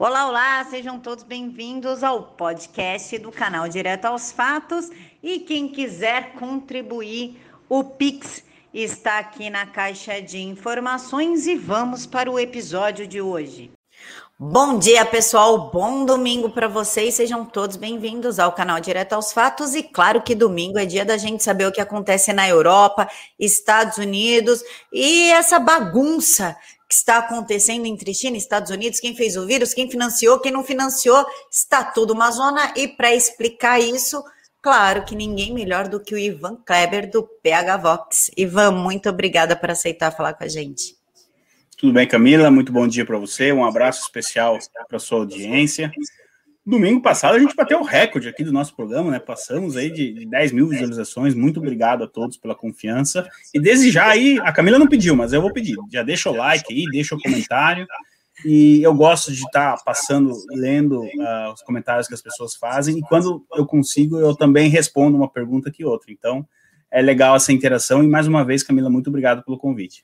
Olá, olá, sejam todos bem-vindos ao podcast do canal Direto aos Fatos. E quem quiser contribuir, o Pix está aqui na caixa de informações e vamos para o episódio de hoje. Bom dia, pessoal. Bom domingo para vocês. Sejam todos bem-vindos ao canal Direto aos Fatos. E claro que domingo é dia da gente saber o que acontece na Europa, Estados Unidos e essa bagunça que está acontecendo entre China e Estados Unidos, quem fez o vírus, quem financiou, quem não financiou, está tudo uma zona. E para explicar isso, claro que ninguém melhor do que o Ivan Kleber do PH Vox. Ivan, muito obrigada por aceitar falar com a gente. Tudo bem, Camila? Muito bom dia para você. Um abraço especial para sua audiência. Domingo passado a gente bateu o recorde aqui do nosso programa, né? Passamos aí de, 10 mil visualizações. Muito obrigado a todos pela confiança. E desde já aí, a Camila não pediu, mas eu vou pedir. Já deixa o like aí, deixa o comentário. E eu gosto de estar tá passando, lendo uh, os comentários que as pessoas fazem. E quando eu consigo, eu também respondo uma pergunta que outra. Então, é legal essa interação. E mais uma vez, Camila, muito obrigado pelo convite.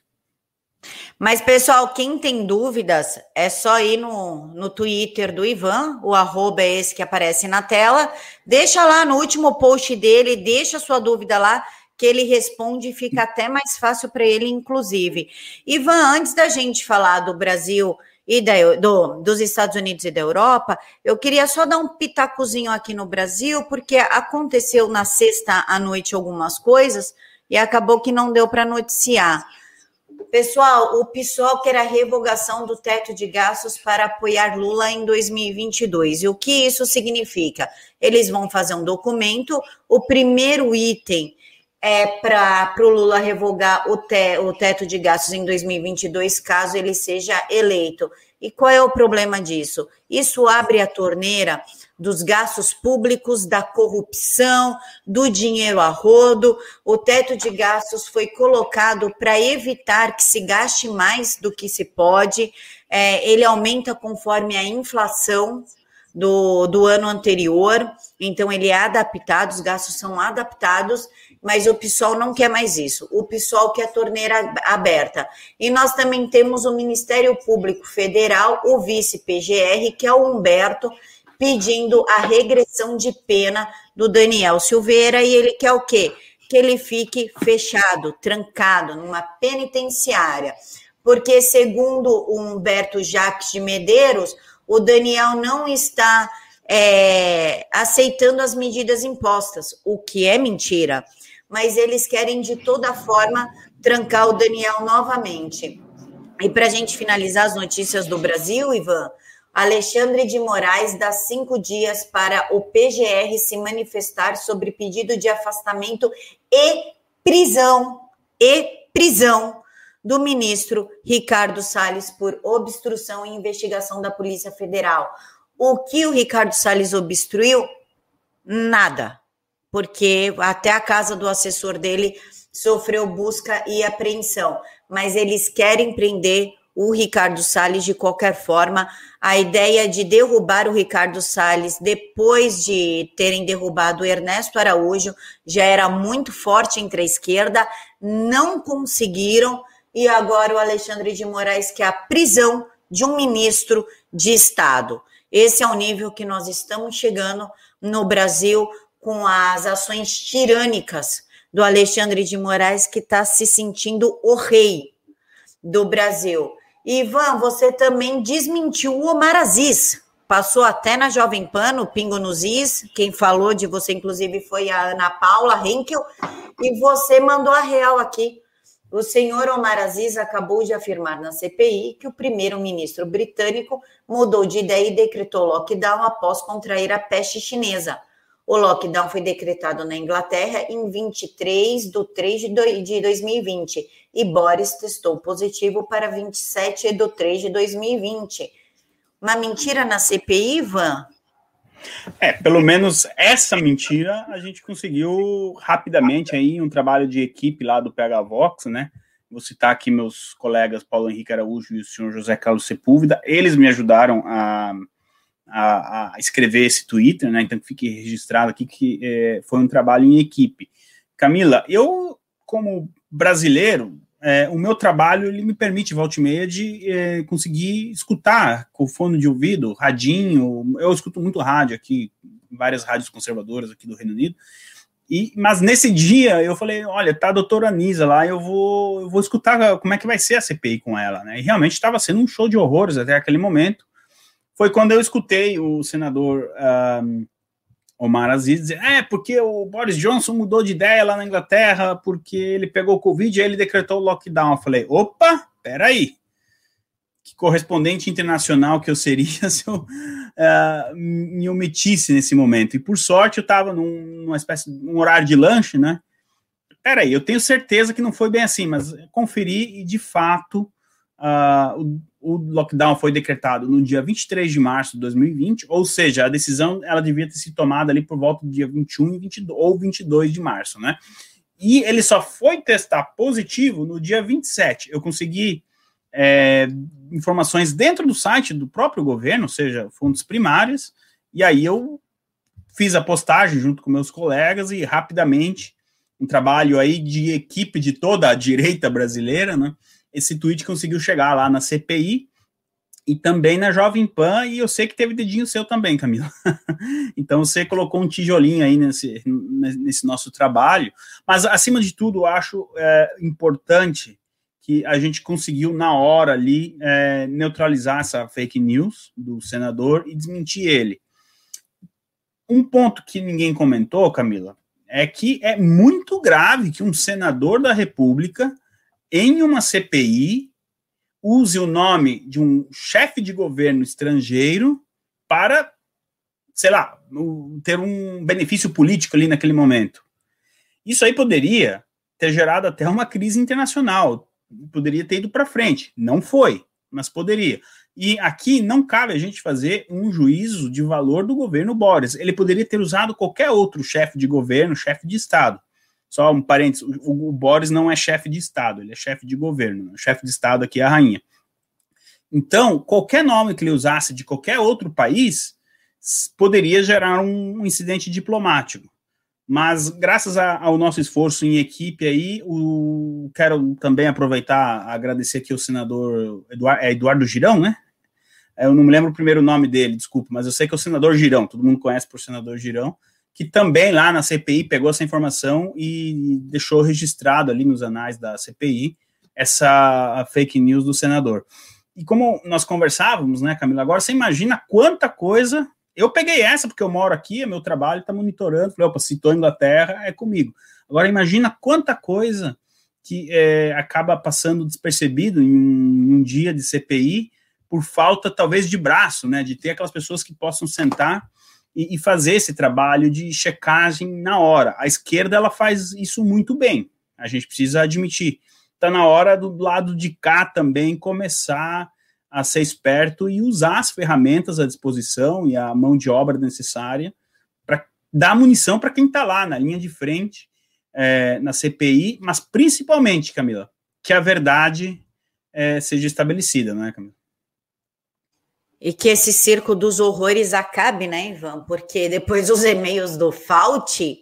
Mas, pessoal, quem tem dúvidas, é só ir no, no Twitter do Ivan, o arroba é esse que aparece na tela. Deixa lá no último post dele, deixa sua dúvida lá, que ele responde e fica até mais fácil para ele, inclusive. Ivan, antes da gente falar do Brasil e da, do, dos Estados Unidos e da Europa, eu queria só dar um pitacozinho aqui no Brasil, porque aconteceu na sexta à noite algumas coisas e acabou que não deu para noticiar. Pessoal, o PSOL quer a revogação do teto de gastos para apoiar Lula em 2022. E o que isso significa? Eles vão fazer um documento, o primeiro item é para o Lula revogar o, te, o teto de gastos em 2022, caso ele seja eleito. E qual é o problema disso? Isso abre a torneira dos gastos públicos, da corrupção, do dinheiro a rodo. O teto de gastos foi colocado para evitar que se gaste mais do que se pode. É, ele aumenta conforme a inflação do, do ano anterior, então ele é adaptado, os gastos são adaptados, mas o PSOL não quer mais isso. O PSOL quer torneira aberta. E nós também temos o Ministério Público Federal, o vice-PGR, que é o Humberto, pedindo a regressão de pena do Daniel Silveira e ele quer o quê? Que ele fique fechado, trancado numa penitenciária. Porque, segundo o Humberto Jacques de Medeiros, o Daniel não está é, aceitando as medidas impostas, o que é mentira. Mas eles querem, de toda forma, trancar o Daniel novamente. E para a gente finalizar as notícias do Brasil, Ivan, Alexandre de Moraes dá cinco dias para o PGR se manifestar sobre pedido de afastamento e prisão e prisão do ministro Ricardo Salles por obstrução e investigação da Polícia Federal. O que o Ricardo Salles obstruiu? Nada, porque até a casa do assessor dele sofreu busca e apreensão, mas eles querem prender o Ricardo Salles de qualquer forma. A ideia de derrubar o Ricardo Salles depois de terem derrubado o Ernesto Araújo já era muito forte entre a esquerda, não conseguiram, e agora o Alexandre de Moraes quer a prisão de um ministro de Estado. Esse é o nível que nós estamos chegando no Brasil com as ações tirânicas do Alexandre de Moraes, que está se sentindo o rei do Brasil. Ivan, você também desmentiu o Omar Aziz. Passou até na Jovem Pan, no Pingo nos Is. Quem falou de você, inclusive, foi a Ana Paula Henkel. E você mandou a real aqui. O senhor Omar Aziz acabou de afirmar na CPI que o primeiro-ministro britânico mudou de ideia e decretou lockdown após contrair a peste chinesa. O lockdown foi decretado na Inglaterra em 23 de 3 de 2020 e Boris testou positivo para 27 de 3 de 2020. Uma mentira na CPI, Ivan? É, pelo menos essa mentira a gente conseguiu rapidamente aí um trabalho de equipe lá do PH Vox, né? Vou citar aqui meus colegas Paulo Henrique Araújo e o senhor José Carlos Sepúlveda. Eles me ajudaram a a, a, escrever esse Twitter, né? Então fique registrado aqui que é, foi um trabalho em equipe. Camila, eu, como brasileiro, é, o meu trabalho ele me permite, volta e meia, de é, conseguir escutar com fone de ouvido, radinho. Eu escuto muito rádio aqui, várias rádios conservadoras aqui do Reino Unido. E, mas nesse dia eu falei, olha, tá a doutora Anisa lá, eu vou, eu vou escutar como é que vai ser a CPI com ela, né? E realmente estava sendo um show de horrores até aquele momento. Foi quando eu escutei o senador um, Omar Aziz dizer, é, porque o Boris Johnson mudou de ideia lá na Inglaterra, porque ele pegou o Covid e ele decretou o lockdown. Eu falei, opa, peraí, que correspondente internacional que eu seria se eu uh, me omitisse nesse momento. E por sorte eu estava num, numa espécie de um horário de lanche, né? Peraí, eu tenho certeza que não foi bem assim, mas conferi e de fato uh, o, lockdown foi decretado no dia 23 de março de 2020, ou seja, a decisão ela devia ter sido tomada ali por volta do dia 21 e 22, ou 22 de março, né? E ele só foi testar positivo no dia 27. Eu consegui é, informações dentro do site do próprio governo, ou seja, fontes primárias, e aí eu fiz a postagem junto com meus colegas e rapidamente um trabalho aí de equipe de toda a direita brasileira, né? Esse tweet conseguiu chegar lá na CPI e também na Jovem Pan, e eu sei que teve dedinho seu também, Camila. então você colocou um tijolinho aí nesse, nesse nosso trabalho, mas acima de tudo, acho é, importante que a gente conseguiu na hora ali é, neutralizar essa fake news do senador e desmentir ele. Um ponto que ninguém comentou, Camila, é que é muito grave que um senador da República em uma CPI, use o nome de um chefe de governo estrangeiro para, sei lá, ter um benefício político ali naquele momento. Isso aí poderia ter gerado até uma crise internacional, poderia ter ido para frente. Não foi, mas poderia. E aqui não cabe a gente fazer um juízo de valor do governo Boris. Ele poderia ter usado qualquer outro chefe de governo, chefe de Estado. Só um parênteses, o, o Boris não é chefe de Estado, ele é chefe de governo. O chefe de Estado aqui é a rainha. Então, qualquer nome que ele usasse de qualquer outro país poderia gerar um incidente diplomático. Mas graças a, ao nosso esforço em equipe aí, o, quero também aproveitar agradecer aqui o senador Eduardo, é Eduardo Girão, né? Eu não me lembro o primeiro nome dele, desculpa, mas eu sei que é o senador Girão, todo mundo conhece por senador Girão que também lá na CPI pegou essa informação e deixou registrado ali nos anais da CPI essa fake news do senador. E como nós conversávamos, né, Camila, agora você imagina quanta coisa. Eu peguei essa porque eu moro aqui, é meu trabalho, está monitorando. Falei, opa, citou Inglaterra, é comigo. Agora imagina quanta coisa que é, acaba passando despercebido em um, em um dia de CPI por falta, talvez, de braço, né, de ter aquelas pessoas que possam sentar e, e fazer esse trabalho de checagem na hora. A esquerda ela faz isso muito bem, a gente precisa admitir. Está na hora do lado de cá também começar a ser esperto e usar as ferramentas à disposição e a mão de obra necessária para dar munição para quem está lá na linha de frente é, na CPI, mas principalmente, Camila, que a verdade é, seja estabelecida, não é, Camila? E que esse circo dos horrores acabe, né, Ivan? Porque depois os e-mails do Fauci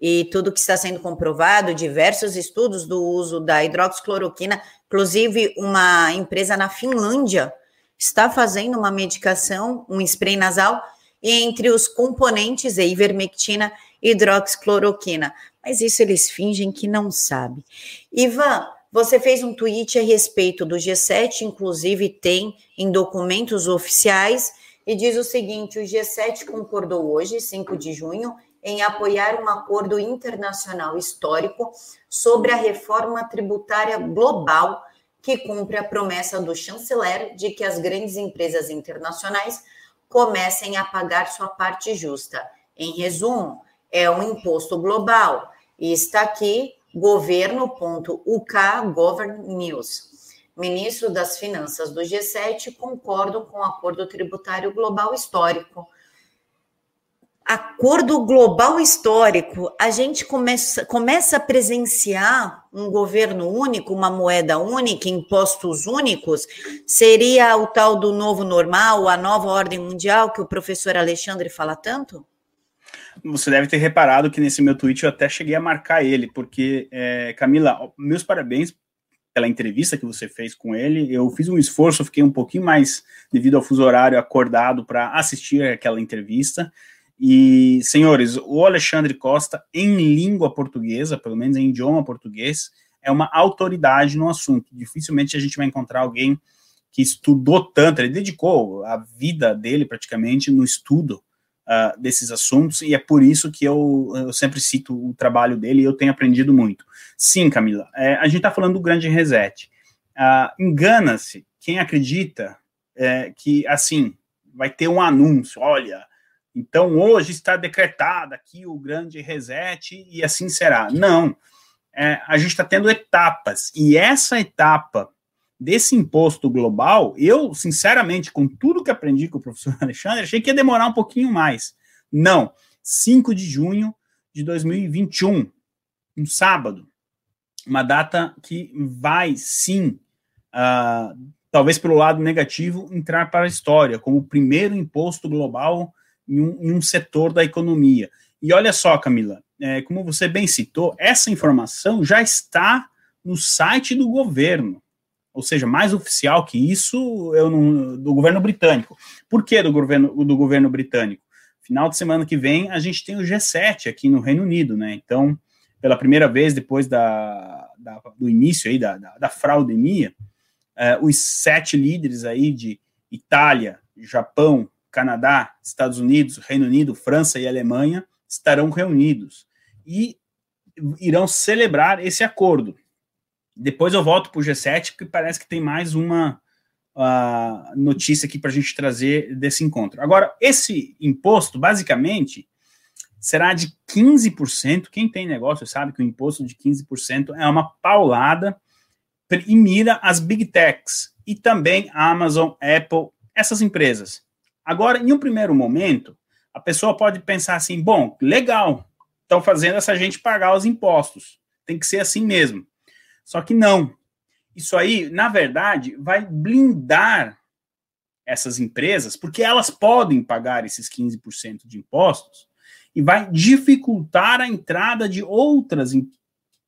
e tudo que está sendo comprovado, diversos estudos do uso da hidroxicloroquina, inclusive uma empresa na Finlândia está fazendo uma medicação, um spray nasal, e entre os componentes é ivermectina e hidroxicloroquina. Mas isso eles fingem que não sabem. Ivan, você fez um tweet a respeito do G7, inclusive tem em documentos oficiais, e diz o seguinte: o G7 concordou hoje, 5 de junho, em apoiar um acordo internacional histórico sobre a reforma tributária global que cumpre a promessa do chanceler de que as grandes empresas internacionais comecem a pagar sua parte justa. Em resumo, é um imposto global. E está aqui governo.uk. Ministro das Finanças do G7 concordam com o Acordo Tributário Global Histórico. Acordo global histórico, a gente começa, começa a presenciar um governo único, uma moeda única, impostos únicos. Seria o tal do novo normal, a nova ordem mundial que o professor Alexandre fala tanto? Você deve ter reparado que nesse meu tweet eu até cheguei a marcar ele, porque, é, Camila, meus parabéns pela entrevista que você fez com ele. Eu fiz um esforço, fiquei um pouquinho mais, devido ao fuso horário, acordado para assistir aquela entrevista. E, senhores, o Alexandre Costa, em língua portuguesa, pelo menos em idioma português, é uma autoridade no assunto. Dificilmente a gente vai encontrar alguém que estudou tanto, ele dedicou a vida dele praticamente no estudo uh, desses assuntos, e é por isso que eu, eu sempre cito o trabalho dele e eu tenho aprendido muito. Sim, Camila, é, a gente está falando do grande reset. Uh, Engana-se quem acredita é, que, assim, vai ter um anúncio, olha, então hoje está decretado aqui o grande reset e assim será. Não, é, a gente está tendo etapas, e essa etapa desse imposto global, eu, sinceramente, com tudo que aprendi com o professor Alexandre, achei que ia demorar um pouquinho mais. Não, 5 de junho de 2021, um sábado, uma data que vai sim, uh, talvez pelo lado negativo, entrar para a história, como o primeiro imposto global em um, em um setor da economia. E olha só, Camila, é, como você bem citou, essa informação já está no site do governo ou seja, mais oficial que isso, eu não, do governo britânico. Por que do governo, do governo britânico? Final de semana que vem, a gente tem o G7 aqui no Reino Unido, né? Então, pela primeira vez depois da, da do início aí da, da, da fraudemia, eh, os sete líderes aí de Itália, Japão, Canadá, Estados Unidos, Reino Unido, França e Alemanha estarão reunidos e irão celebrar esse acordo. Depois eu volto para o G7, porque parece que tem mais uma uh, notícia aqui para a gente trazer desse encontro. Agora, esse imposto, basicamente, será de 15%. Quem tem negócio sabe que o imposto de 15% é uma paulada e mira as big techs e também Amazon, Apple, essas empresas. Agora, em um primeiro momento, a pessoa pode pensar assim: bom, legal, estão fazendo essa gente pagar os impostos. Tem que ser assim mesmo. Só que não. Isso aí, na verdade, vai blindar essas empresas, porque elas podem pagar esses 15% de impostos e vai dificultar a entrada de outras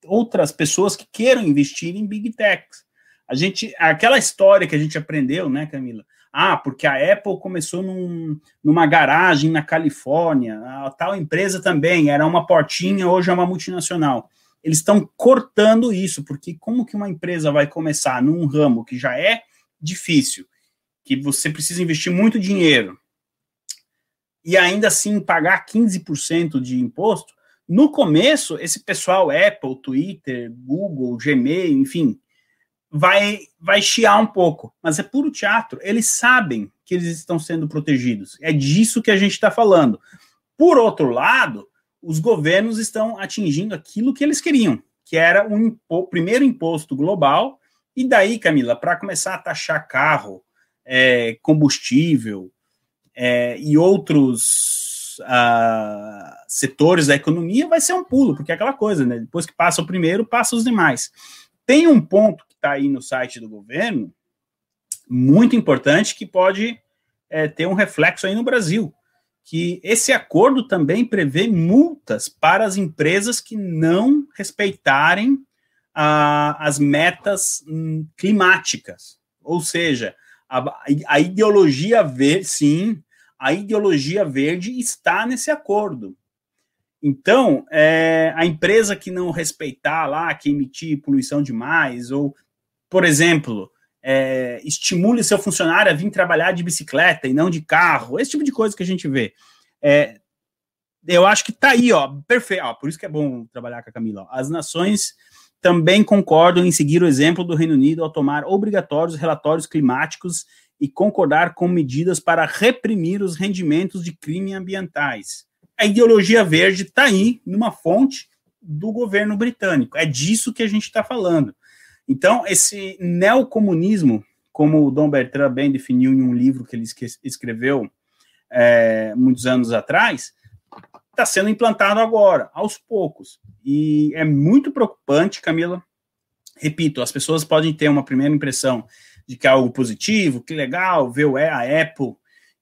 outras pessoas que queiram investir em big techs. A gente, aquela história que a gente aprendeu, né, Camila? Ah, porque a Apple começou num, numa garagem na Califórnia, a tal empresa também era uma portinha, hoje é uma multinacional eles estão cortando isso, porque como que uma empresa vai começar num ramo que já é difícil, que você precisa investir muito dinheiro, e ainda assim pagar 15% de imposto, no começo, esse pessoal, Apple, Twitter, Google, Gmail, enfim, vai, vai chiar um pouco, mas é puro teatro. Eles sabem que eles estão sendo protegidos. É disso que a gente está falando. Por outro lado, os governos estão atingindo aquilo que eles queriam, que era o impo primeiro imposto global, e daí, Camila, para começar a taxar carro, é, combustível é, e outros uh, setores da economia, vai ser um pulo, porque é aquela coisa, né? Depois que passa o primeiro, passa os demais. Tem um ponto que está aí no site do governo, muito importante, que pode é, ter um reflexo aí no Brasil que esse acordo também prevê multas para as empresas que não respeitarem ah, as metas hum, climáticas. Ou seja, a, a ideologia verde, sim, a ideologia verde está nesse acordo. Então, é, a empresa que não respeitar lá, que emitir poluição demais, ou, por exemplo, é, estimule seu funcionário a vir trabalhar de bicicleta e não de carro, esse tipo de coisa que a gente vê. É, eu acho que tá aí, ó, perfeito. Ó, por isso que é bom trabalhar com a Camila. Ó. As nações também concordam em seguir o exemplo do Reino Unido ao tomar obrigatórios relatórios climáticos e concordar com medidas para reprimir os rendimentos de crime ambientais. A ideologia verde está aí numa fonte do governo britânico. É disso que a gente está falando. Então, esse neocomunismo, como o Dom Bertrand bem definiu em um livro que ele escreveu é, muitos anos atrás, está sendo implantado agora, aos poucos. E é muito preocupante, Camila. Repito, as pessoas podem ter uma primeira impressão de que é algo positivo, que legal, ver a Apple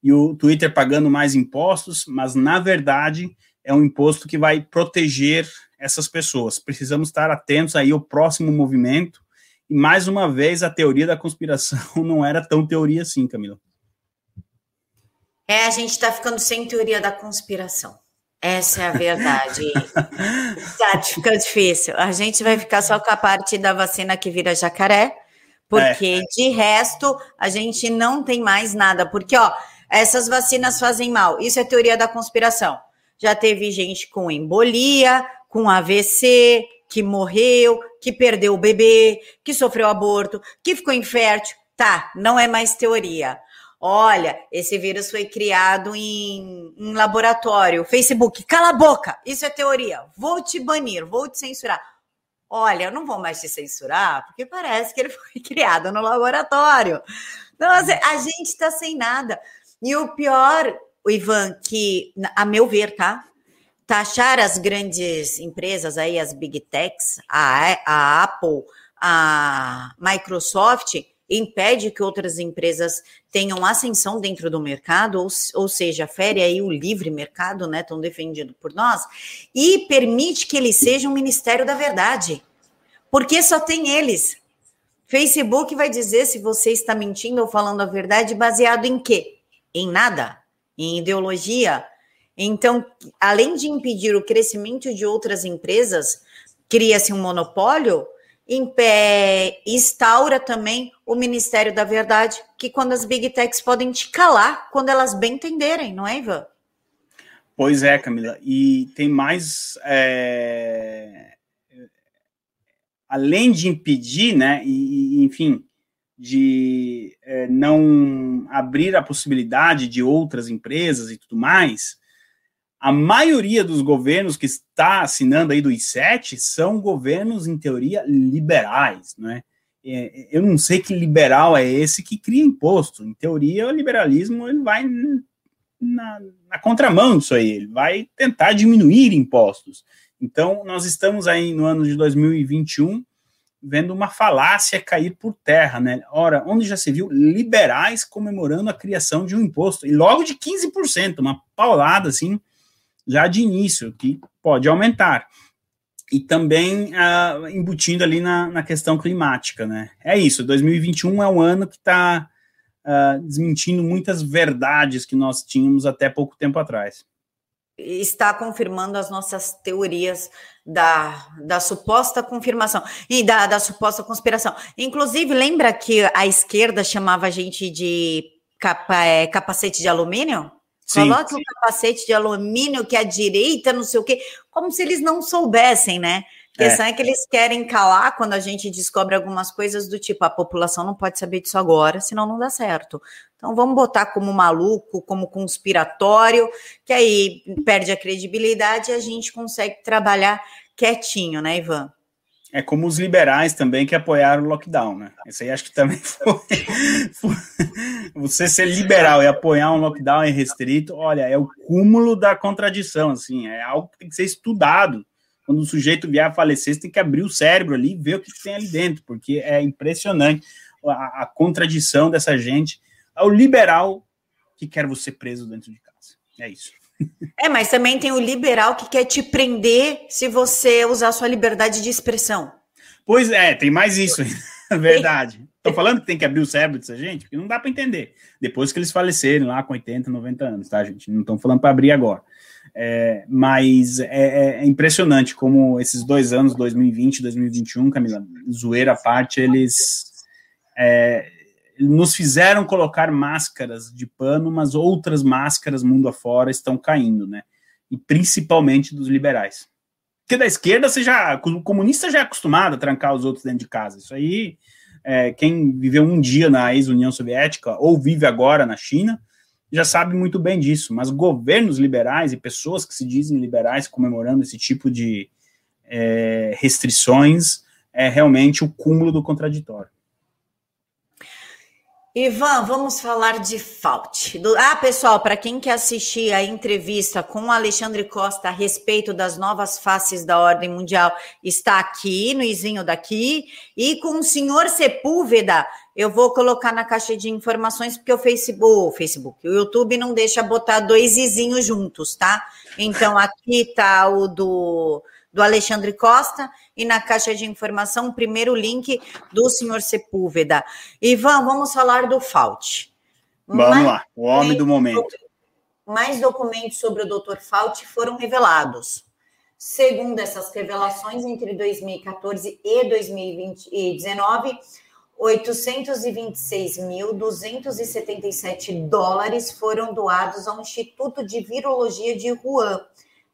e o Twitter pagando mais impostos, mas na verdade é um imposto que vai proteger essas pessoas. Precisamos estar atentos aí ao próximo movimento E mais uma vez, a teoria da conspiração não era tão teoria assim, Camila. É, a gente está ficando sem teoria da conspiração. Essa é a verdade. tá, fica difícil. A gente vai ficar só com a parte da vacina que vira jacaré, porque é. de resto a gente não tem mais nada. Porque, ó, essas vacinas fazem mal. Isso é teoria da conspiração. Já teve gente com embolia, com AVC, que morreu, que perdeu o bebê, que sofreu aborto, que ficou infértil. Tá, não é mais teoria. Olha, esse vírus foi criado em, laboratório. Facebook, cala a boca. Isso é teoria. Vou te banir, vou te censurar. Olha, eu não vou mais te censurar, porque parece que ele foi criado no laboratório. Assim, a gente está sem nada. E o pior, o Ivan, que, a meu ver, tá? Taxar as grandes empresas aí, as big techs, a, a Apple, a Microsoft, impede que outras empresas tenham ascensão dentro do mercado, ou, ou seja, fere aí o livre mercado, né, tão defendido por nós, e permite que eles sejam um ministério da verdade, porque só tem eles. Facebook vai dizer se você está mentindo ou falando a verdade baseado em quê? Em nada, em ideologia, então, além de impedir o crescimento de outras empresas, cria-se um monopólio, instaura também o Ministério da Verdade, que quando as big techs podem te calar quando elas bem entenderem, não é, Ivan? Pois é, Camila. E tem mais. É... Além de impedir, né? E, enfim, de é, não abrir a possibilidade de outras empresas e tudo mais, a maioria dos governos que está assinando aí do I7 são governos, em teoria, liberais, né? Eu não sei que liberal é esse que cria imposto. Em teoria, o liberalismo ele vai na, na contramão disso aí, ele vai tentar diminuir impostos. Então, nós estamos aí no ano de 2021 vendo uma falácia cair por terra, né? Ora, onde já se viu liberais comemorando a criação de um imposto, e logo de 15%, uma paulada assim, já de início, que pode aumentar. E também uh, embutindo ali na, na, questão climática, né? É isso, 2021 é um ano que está ah, desmentindo muitas verdades que nós tínhamos até pouco tempo atrás. Está confirmando as nossas teorias da, da suposta confirmação e da, da suposta conspiração. Inclusive, lembra que a esquerda chamava a gente de capa, é, capacete de alumínio? Sim, Coloca o capacete de alumínio que a direita, não sei o quê, como se eles não soubessem, né? A questão é. é que eles querem calar quando a gente descobre algumas coisas do tipo, a população não pode saber disso agora, senão não dá certo. Então vamos botar como maluco, como conspiratório, que aí perde a credibilidade e a gente consegue trabalhar quietinho, né, Ivan? É como os liberais também que apoiaram o lockdown, né? Isso aí acho que também foi, Você ser liberal e apoiar um lockdown restrito, olha, é o cúmulo da contradição, assim, é algo que tem que ser estudado. Quando o sujeito vier a falecer, você tem que abrir o cérebro ali e ver o que tem ali dentro, porque é impressionante a, a contradição dessa gente. É o liberal que quer você preso dentro de casa. É isso. É, mas também tem o liberal que quer te prender se você usar sua liberdade de expressão. Pois é, tem mais isso, é verdade. Estou falando que tem que abrir o cérebro dessa gente, porque não dá para entender. Depois que eles falecerem lá com 80, 90 anos, tá, gente? Não estão falando para abrir agora. É, mas é, é, é, impressionante como esses dois anos, 2020 e 2021, Camila, zoeira à parte, eles é, nos fizeram colocar máscaras de pano, mas outras máscaras mundo afora estão caindo, né? E principalmente dos liberais. Porque da esquerda, você já, o comunista já é acostumado a trancar os outros dentro de casa. Isso aí, é, quem viveu um dia na ex-União Soviética ou vive agora na China, já sabe muito bem disso. Mas governos liberais e pessoas que se dizem liberais comemorando esse tipo de é, restrições é realmente o cúmulo do contraditório. Ivan, vamos falar de Fault. Ah, pessoal, para quem quer assistir a entrevista com Alexandre Costa a respeito das novas faces da ordem mundial, está aqui no izinho daqui. E com o senhor Sepúlveda, eu vou colocar na caixa de informações, porque o Facebook, o Facebook, o YouTube não deixa botar dois izinhos juntos, tá? Então, aqui tá o do do Alexandre Costa e na caixa de informação o primeiro link do senhor Sepúlveda. Ivan, vamos falar do Fault. Vamos mais lá, o homem do momento. Mais documentos sobre o Dr. Fauci foram revelados. Segundo essas revelações, entre 2014 e 2019, 826.277 dólares foram doados ao Instituto de Virologia de Wuhan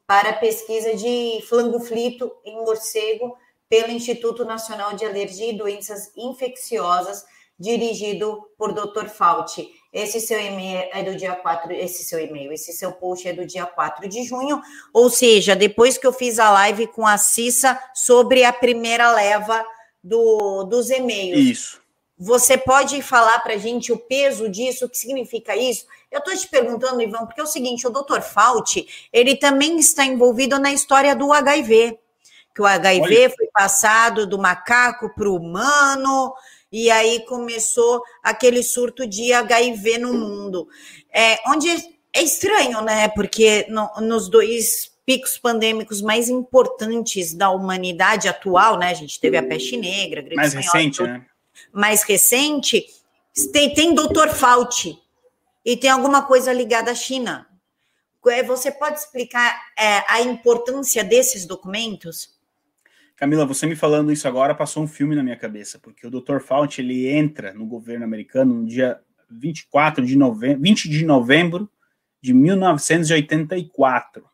para pesquisa de flangoflito em morcego pelo Instituto Nacional de Alergia e Doenças Infecciosas, dirigido por Dr. Fauci. Esse seu e-mail é do dia 4, esse seu e-mail, esse seu post é do dia 4 de junho, ou seja, depois que eu fiz a live com a Cissa sobre a primeira leva do, dos e-mails. Isso. Você pode falar para a gente o peso disso, o que significa isso? Eu estou te perguntando, Ivan, porque é o seguinte, o Dr. Fauci, ele também está envolvido na história do HIV, que o HIV Olha. foi passado do macaco para o humano, e aí começou aquele surto de HIV no mundo. É, onde é estranho, né? Porque no, nos dois picos pandêmicos mais importantes da humanidade atual, né? A gente teve a peste negra, a mais recente, né? Mais recente, tem, tem Dr. Fauci e tem alguma coisa ligada à China. É, você pode explicar é, a importância desses documentos? Camila, você me falando isso agora passou um filme na minha cabeça, porque o Dr. Fauci ele entra no governo americano no dia 24 de novembro, 20 de novembro de 1984.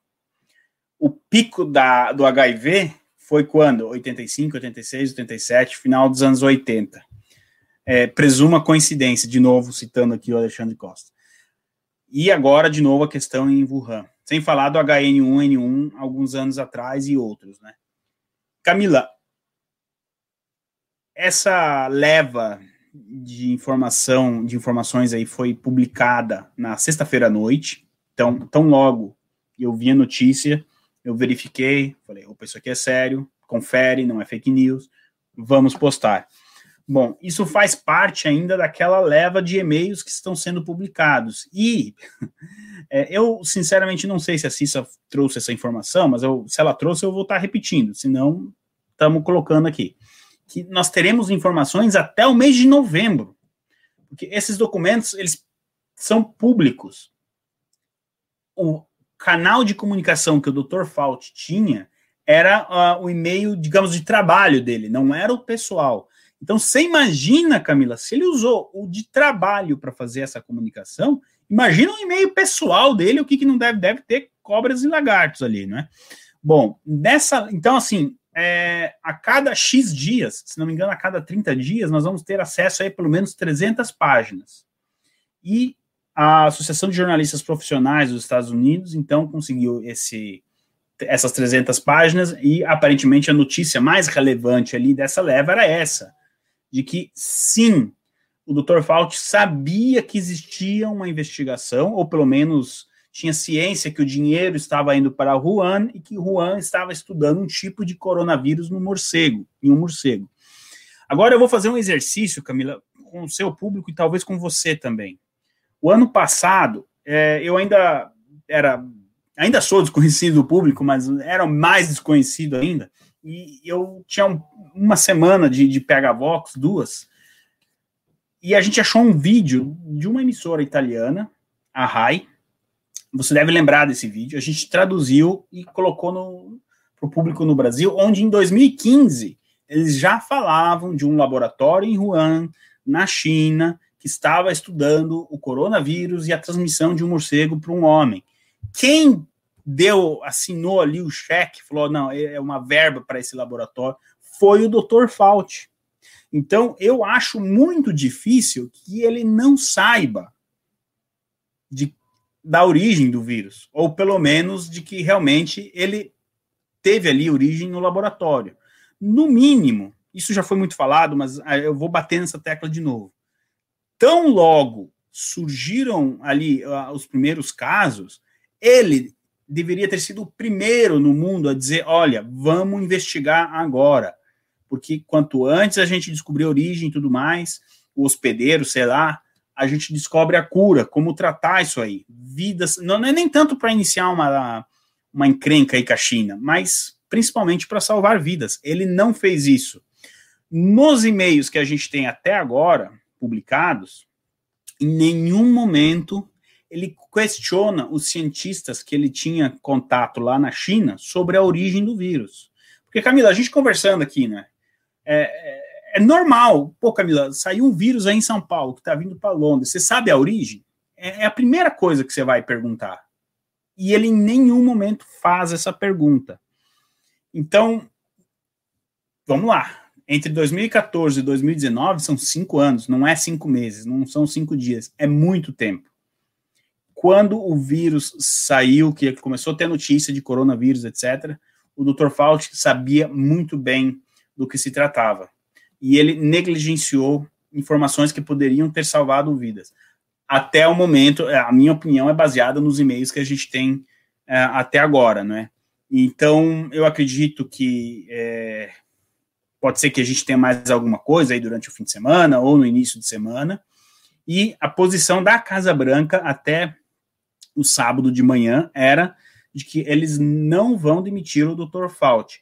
O pico da, do HIV foi quando? 85, 86, 87, final dos anos 80 é, presuma coincidência, de novo citando aqui o Alexandre Costa. E agora, de novo, a questão em Wuhan. Sem falar do HN1N1 alguns anos atrás e outros, né? Camila, essa leva de informação, de informações aí foi publicada na sexta-feira à noite. Então, tão logo eu vi a notícia, eu verifiquei, falei, opa, isso aqui é sério, confere, não é fake news, vamos postar. Bom, isso faz parte ainda daquela leva de e-mails que estão sendo publicados. E é, eu, sinceramente, não sei se a Cissa trouxe essa informação, mas eu, se ela trouxe, eu vou estar repetindo, senão estamos colocando aqui. Que nós teremos informações até o mês de novembro. Porque esses documentos, eles são públicos. O canal de comunicação que o Dr. Fauci tinha era uh, o e-mail, digamos, de trabalho dele, não era o pessoal. Então, você imagina, Camila, se ele usou o de trabalho para fazer essa comunicação, imagina um e-mail pessoal dele, o que, que não deve, deve ter cobras e lagartos ali, não é? Bom, nessa. Então, assim, é, a cada X dias, se não me engano, a cada 30 dias, nós vamos ter acesso a pelo menos 300 páginas. E a Associação de Jornalistas Profissionais dos Estados Unidos, então, conseguiu esse, essas 300 páginas e, aparentemente, a notícia mais relevante ali dessa leva era essa de que sim, o Dr. Fauci sabia que existia uma investigação, ou pelo menos tinha ciência que o dinheiro estava indo para Wuhan e que Wuhan estava estudando um tipo de coronavírus no morcego, em um morcego. Agora eu vou fazer um exercício, Camila, com o seu público e talvez com você também. O ano passado, é, eu ainda era, ainda sou desconhecido do público, mas era mais desconhecido ainda e eu tinha um, uma semana de, de PH Vox, duas, e a gente achou um vídeo de uma emissora italiana, a RAI. Você deve lembrar desse vídeo. A gente traduziu e colocou para o público no Brasil, onde em 2015 eles já falavam de um laboratório em Wuhan, na China, que estava estudando o coronavírus e a transmissão de um morcego para um homem. Quem deu, assinou ali o cheque, falou: não, é, é uma verba para esse laboratório, foi o Dr. Fauci. Então, eu acho muito difícil que ele não saiba de, da origem do vírus, ou pelo menos de que realmente ele teve ali origem no laboratório. No mínimo, isso já foi muito falado, mas ah, eu vou bater nessa tecla de novo. Tão logo surgiram ali uh, os primeiros casos, ele deveria ter sido o primeiro no mundo a dizer: olha, vamos investigar agora. Porque quanto antes a gente descobrir a origem e tudo mais, o hospedeiro, sei lá, a gente descobre a cura, como tratar isso aí. Vidas. Não, é nem tanto para iniciar uma, uma encrenca aí com a China, mas principalmente para salvar vidas. Ele não fez isso. Nos e-mails que a gente tem até agora publicados, em nenhum momento ele questiona os cientistas que ele tinha contato lá na China sobre a origem do vírus. Porque, Camila, a gente conversando aqui, né? É, é, é normal. Pô, Camila, saiu um vírus aí em São Paulo que está vindo para Londres. Você sabe a origem? É, é a primeira coisa que você vai perguntar. E ele em nenhum momento faz essa pergunta. Então, vamos lá. Entre 2014 e 2019 são cinco anos, não é cinco meses, não são cinco dias, é muito tempo quando o vírus saiu, que começou a ter notícia de coronavírus, etc., o Dr. Fauci sabia muito bem do que se tratava. E ele negligenciou informações que poderiam ter salvado vidas. Até o momento, é, a minha opinião é baseada nos e-mails que a gente tem é, até agora, não é? Então, eu acredito que é, pode ser que a gente tenha mais alguma coisa aí durante o fim de semana ou no início de semana. E a posição da Casa Branca até o sábado de manhã era de que eles não vão demitir o Dr. Fauci.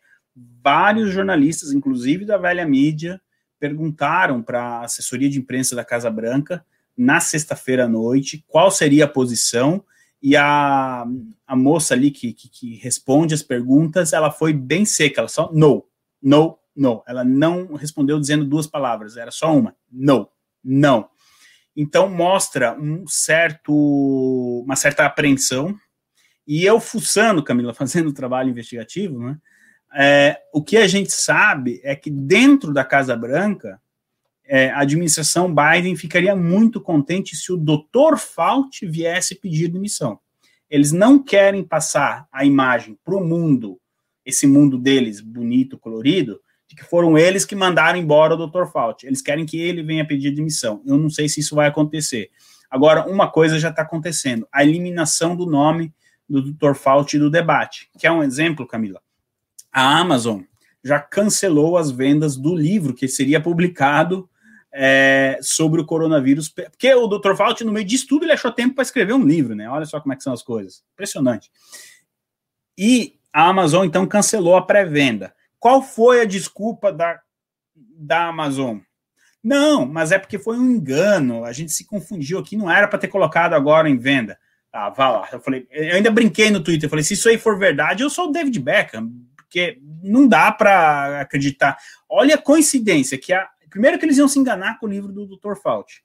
Vários jornalistas, inclusive da velha mídia, perguntaram para a assessoria de imprensa da Casa Branca na sexta-feira à noite qual seria a posição e a, a moça ali que, que, que, responde as perguntas, ela foi bem seca, ela só no, no, no. Ela não respondeu dizendo duas palavras, era só uma, no, não. Então mostra um certo, uma certa apreensão. E eu fuçando, Camila, fazendo trabalho investigativo, né? É, o que a gente sabe é que dentro da Casa Branca, é, a administração Biden ficaria muito contente se o Dr. Fauci viesse pedir demissão. Eles não querem passar a imagem para o mundo, esse mundo deles bonito, colorido, de que foram eles que mandaram embora o Dr. Fauci. Eles querem que ele venha pedir demissão. Eu não sei se isso vai acontecer. Agora, uma coisa já está acontecendo: a eliminação do nome do Dr. Fauci do debate. Que é um exemplo, Camila. A Amazon já cancelou as vendas do livro que seria publicado é, sobre o coronavírus, porque o Dr. Fauci, no meio disso tudo, ele achou tempo para escrever um livro, né? Olha só como é que são as coisas. Impressionante. E a Amazon, então, cancelou a pré-venda. Qual foi a desculpa da, da Amazon? Não, mas é porque foi um engano. A gente se confundiu aqui, não era para ter colocado agora em venda. Ah, vá lá. Eu falei, eu ainda brinquei no Twitter. Eu falei, se isso aí for verdade, eu sou o David Beckham, porque não dá para acreditar. Olha a coincidência que a primeiro que eles iam se enganar com o livro do Dr. Fauci.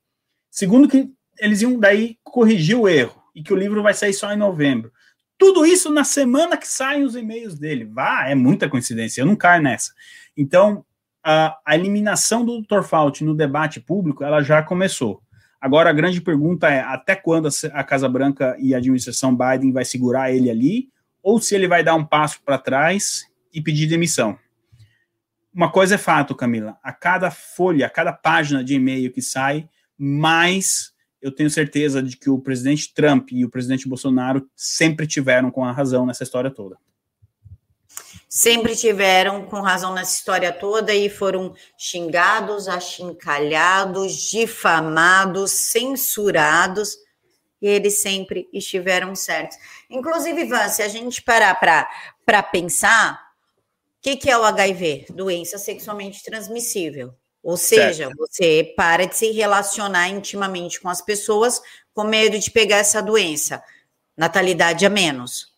Segundo que eles iam daí corrigir o erro e que o livro vai sair só em novembro. Tudo isso na semana que saem os e-mails dele. Vá, é muita coincidência, eu não caio nessa. Então, a, a eliminação do Dr. Fauci no debate público, ela já começou. Agora, a grande pergunta é até quando a Casa Branca e a administração Biden vai segurar ele ali, ou se ele vai dar um passo para trás e pedir demissão. Uma coisa é fato, Camila, a cada folha, a cada página de e-mail que sai, mais eu tenho certeza de que o presidente Trump e o presidente Bolsonaro sempre tiveram com a razão nessa história toda. Sempre tiveram com razão nessa história toda e foram xingados, achincalhados, difamados, censurados, e eles sempre estiveram certos. Inclusive, Ivan, se a gente parar para pensar, o que, que é o HIV? Doença sexualmente transmissível. Ou seja, certo. você para de se relacionar intimamente com as pessoas com medo de pegar essa doença. Natalidade a menos.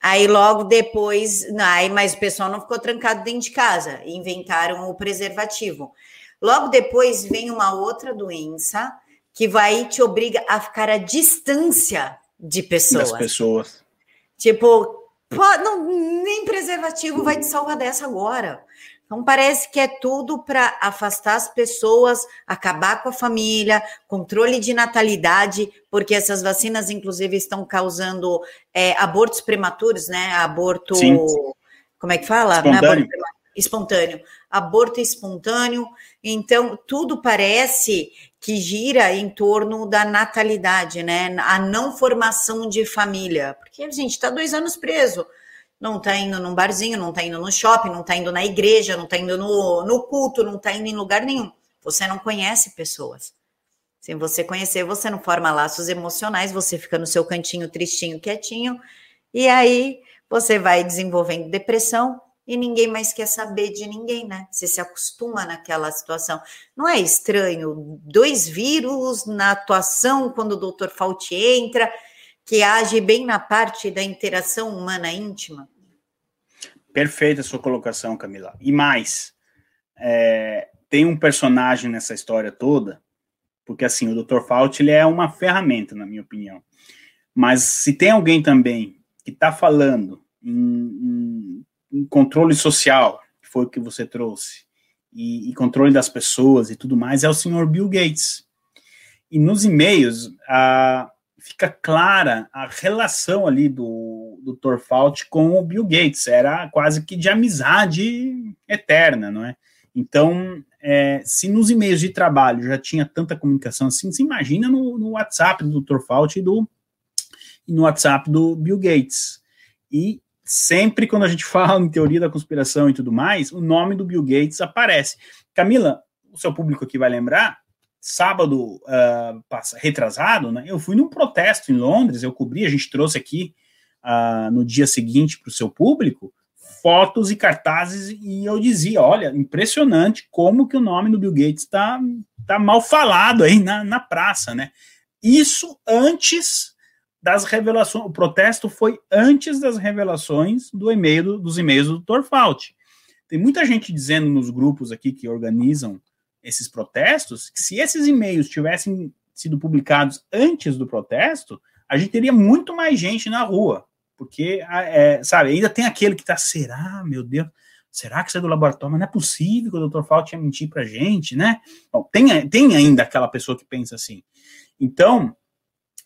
Aí logo depois, aí, mas o pessoal não ficou trancado dentro de casa, inventaram o preservativo. Logo depois vem uma outra doença que vai te obriga a ficar à distância de pessoas. Das pessoas. Tipo, pô, não, nem preservativo vai te salvar dessa agora. Então, parece que é tudo para afastar as pessoas, acabar com a família, controle de natalidade, porque essas vacinas, inclusive, estão causando é, abortos prematuros, né? Aborto. Sim. Como é que fala? É espontâneo. espontâneo. Aborto espontâneo. Então, tudo parece que gira em torno da natalidade, né? A não formação de família. Porque a gente está dois anos preso não está indo num barzinho, não está indo no shopping, não está indo na igreja, não está indo no, no culto, não está indo em lugar nenhum. Você não conhece pessoas. Sem você conhecer, você não forma laços emocionais, você fica no seu cantinho tristinho, quietinho, e aí você vai desenvolvendo depressão e ninguém mais quer saber de ninguém, né? Você se acostuma naquela situação. Não é estranho? Dois vírus na atuação quando o Dr. Fauci entra, que age bem na parte da interação humana íntima. Perfeita a sua colocação, Camila. E mais, é, tem um personagem nessa história toda, porque assim, o Dr. Fauci ele é uma ferramenta, na minha opinião. Mas se tem alguém também que está falando em, em, em, controle social, que foi o que você trouxe, e, e, controle das pessoas e tudo mais, é o senhor Bill Gates. E nos e-mails a, fica clara a relação ali do, do. Fauci com o Bill Gates, era quase que de amizade eterna, não é? Então, é, se nos e-mails de trabalho já tinha tanta comunicação assim, se imagina no, no WhatsApp do Dr. Fauci e, do, e no WhatsApp do Bill Gates. E sempre quando a gente fala em teoria da conspiração e tudo mais, o nome do Bill Gates aparece. Camila, o seu público aqui vai lembrar, sábado uh, retrasado, né, eu fui num protesto em Londres, eu cobri, a gente trouxe aqui uh, no dia seguinte para o seu público, fotos e cartazes e eu dizia, olha, impressionante como que o nome do Bill Gates está tá mal falado aí na, na praça, né? Isso antes das revelações, o protesto foi antes das revelações do e-mail dos e-mails do Dr. Fauci. Tem muita gente dizendo nos grupos aqui que organizam esses protestos se esses e-mails tivessem sido publicados antes do protesto, a gente teria muito mais gente na rua. Porque, é, sabe, ainda tem aquele que tá, será, meu Deus, será que isso é do laboratório? Mas não é possível que o Dr. Fauci ia mentir pra gente, né? Bom, tem, tem ainda aquela pessoa que pensa assim. Então,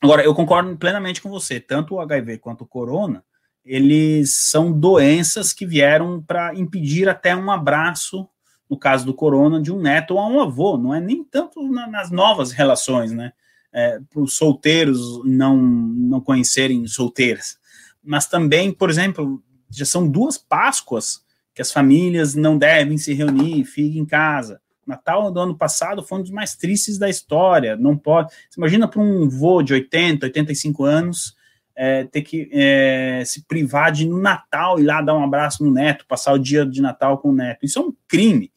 agora, eu concordo plenamente com você, tanto o HIV quanto o corona, eles são doenças que vieram para impedir até um abraço, no caso do corona, de um neto ou um avô, não é nem tanto na, nas novas relações, né? É, para os solteiros não, não conhecerem solteiras mas também, por exemplo, já são duas Páscoas que as famílias não devem se reunir, fiquem em casa. Natal do ano passado foi um dos mais tristes da história. Não pode. Você imagina para um vô de 80, 85 anos é, ter que é, se privar de no Natal ir lá dar um abraço no neto, passar o dia de Natal com o neto. Isso é um crime.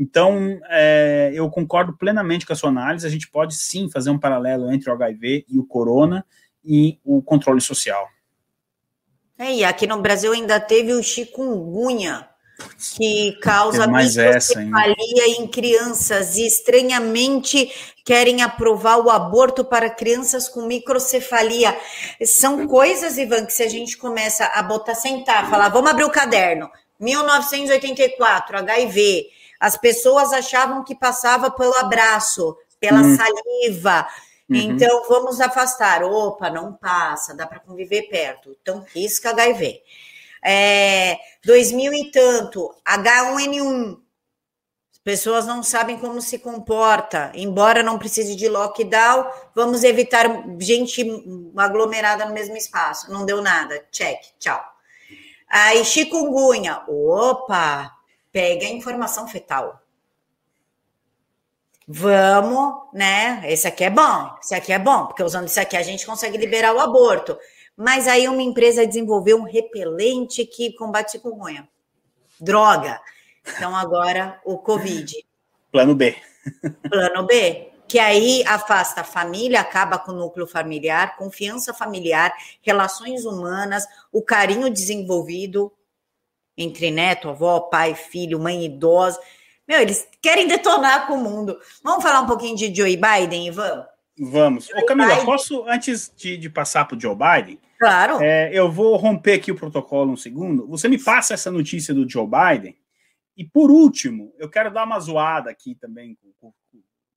Então, é, eu concordo plenamente com a sua análise. A gente pode sim fazer um paralelo entre o HIV e o corona e o controle social. É, e aqui no Brasil ainda teve o chikungunya, que causa microcefalia em crianças e estranhamente querem aprovar o aborto para crianças com microcefalia. São coisas, Ivan, que se a gente começa a botar, sentar, falar, vamos abrir o caderno, 1984, HIV, as pessoas achavam que passava pelo abraço, pela hum. saliva, Uhum. Então, vamos afastar. Opa, não passa, dá para conviver perto. Então, risca HIV. É, 2000 e tanto, H1N1. As pessoas não sabem como se comporta. Embora não precise de lockdown, vamos evitar gente aglomerada no mesmo espaço. Não deu nada. Check, tchau. Aí, chikungunya. Opa, pega a informação fetal vamos, né? Esse aqui é bom, esse aqui é bom, porque usando isso aqui a gente consegue liberar o aborto. Mas aí uma empresa desenvolveu um repelente que combate chikungunya. Droga. Então agora o Covid. Plano B. Plano B. Que aí afasta a família, acaba com o núcleo familiar, confiança familiar, relações humanas, o carinho desenvolvido entre neto, avó, pai, filho, mãe idosa. Meu, eles querem detonar com o mundo. Vamos falar um pouquinho de Joe Biden, Ivan? Vamos. Joe Ô, Camila, Biden. posso, antes de, de passar para o Joe Biden? Claro. É, eu vou romper aqui o protocolo um segundo. Você me passa essa notícia do Joe Biden. E por último, eu quero dar uma zoada aqui também com, com,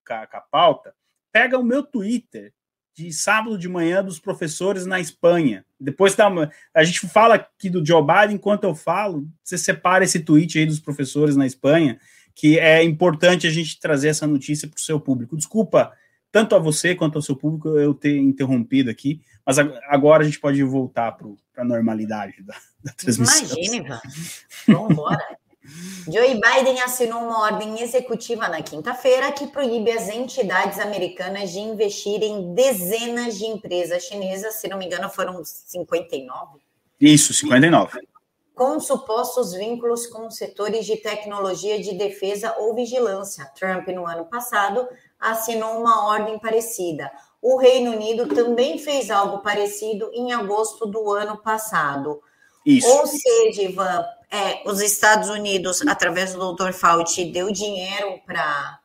com, a, com a pauta. Pega o meu Twitter de sábado de manhã dos professores na Espanha. Depois dá uma, a gente fala aqui do Joe Biden, enquanto eu falo, você separa esse tweet aí dos professores na Espanha que é importante a gente trazer essa notícia para o seu público. Desculpa tanto a você quanto ao seu público eu ter interrompido aqui, mas agora a gente pode voltar para a normalidade da, da transmissão. Imagina, Vamos embora. Joe Biden assinou uma ordem executiva na quinta-feira que proíbe as entidades americanas de investir em dezenas de empresas chinesas, se não me engano, foram 59 Isso, 59. Com supostos vínculos com setores de tecnologia de defesa ou vigilância. Trump, no ano passado, assinou uma ordem parecida. O Reino Unido também fez algo parecido em agosto do ano passado. Isso. Ou seja, Ivan, é, os Estados Unidos, através do Dr. Fauci, deu dinheiro para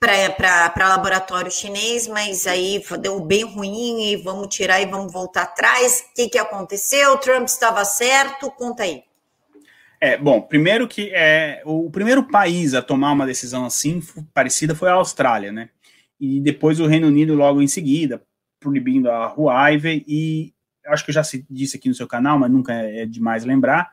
para laboratório chinês, mas aí deu bem ruim e vamos tirar e vamos voltar atrás. O que, que aconteceu? O Trump estava certo? Conta aí. É, bom, primeiro que é, o primeiro país a tomar uma decisão assim parecida foi a Austrália, né? E depois o Reino Unido logo em seguida, proibindo a Huawei e acho que eu já disse aqui no seu canal, mas nunca é demais lembrar,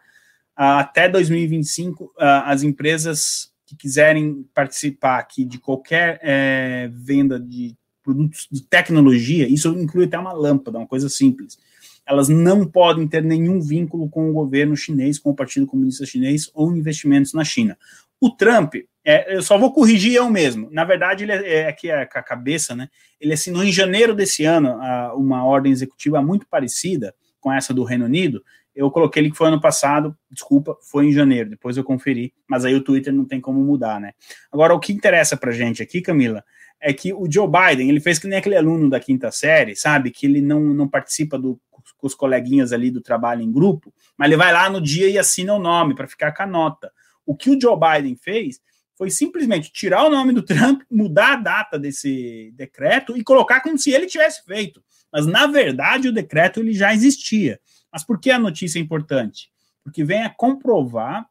até 2025 as empresas que quiserem participar aqui de qualquer é, venda de produtos de tecnologia, isso inclui até uma lâmpada, uma coisa simples. Elas não podem ter nenhum vínculo com o governo chinês, com o Partido Comunista Chinês ou investimentos na China. O Trump, é, eu só vou corrigir eu mesmo. Na verdade, ele é, é aqui é, com a cabeça, né? Ele assinou em janeiro desse ano a, uma ordem executiva muito parecida com essa do Reino Unido, eu coloquei ele que foi ano passado, desculpa, foi em janeiro, depois eu conferi, mas aí o Twitter não tem como mudar, né? Agora, o que interessa pra gente aqui, Camila, é que o Joe Biden, ele fez que nem aquele aluno da quinta série, sabe? Que ele não, não participa do, com os coleguinhas ali do trabalho em grupo, mas ele vai lá no dia e assina o nome para ficar com a nota. O que o Joe Biden fez foi simplesmente tirar o nome do Trump, mudar a data desse decreto e colocar como se ele tivesse feito. Mas, na verdade, o decreto ele já existia. Mas por que a notícia é importante? Porque vem a comprovar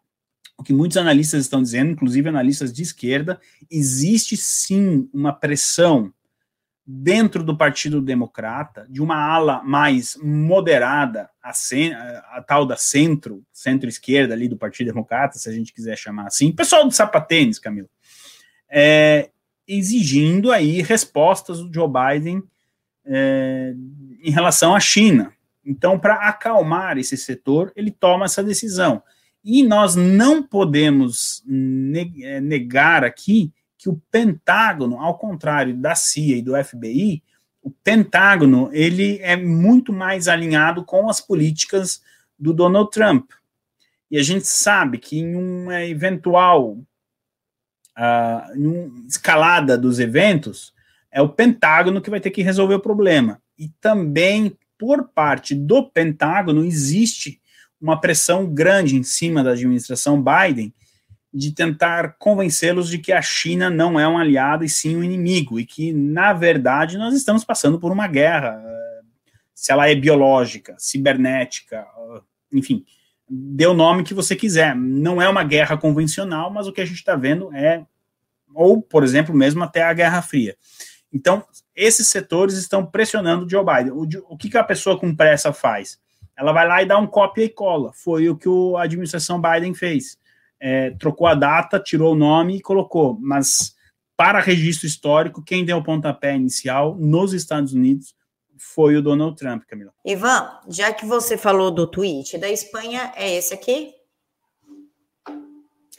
o que muitos analistas estão dizendo, inclusive analistas de esquerda, existe sim uma pressão dentro do Partido Democrata, de uma ala mais moderada, a, a, tal da centro, centro-esquerda ali do Partido Democrata, se a gente quiser chamar assim, pessoal do sapatênis, Camilo, é, exigindo aí respostas do Joe Biden é, em relação à China. Então, para acalmar esse setor, ele toma essa decisão. E nós não podemos é, negar aqui que o Pentágono, ao contrário da CIA e do FBI, o Pentágono ele é muito mais alinhado com as políticas do Donald Trump. E a gente sabe que em uma eventual uh, escalada dos eventos, é o Pentágono que vai ter que resolver o problema. E também por parte do Pentágono, existe uma pressão grande em cima da administração Biden de tentar convencê-los de que a China não é um aliado e sim um inimigo, e que, na verdade, nós estamos passando por uma guerra, eh, se ela é biológica, cibernética, eh, enfim, dê o nome que você quiser. Não é uma guerra convencional, mas o que a gente está vendo é, ou, por exemplo, mesmo até a Guerra Fria. Então, esses setores estão pressionando o Joe Biden. O, o que, que a pessoa com pressa faz? Ela vai lá e dá um cópia e cola. Foi o que a administração Biden fez. É, trocou a data, tirou o nome e colocou. Mas, para registro histórico, quem deu o pontapé inicial nos Estados Unidos foi o Donald Trump, Camila. Ivan, já que você falou do tweet da Espanha, é esse aqui?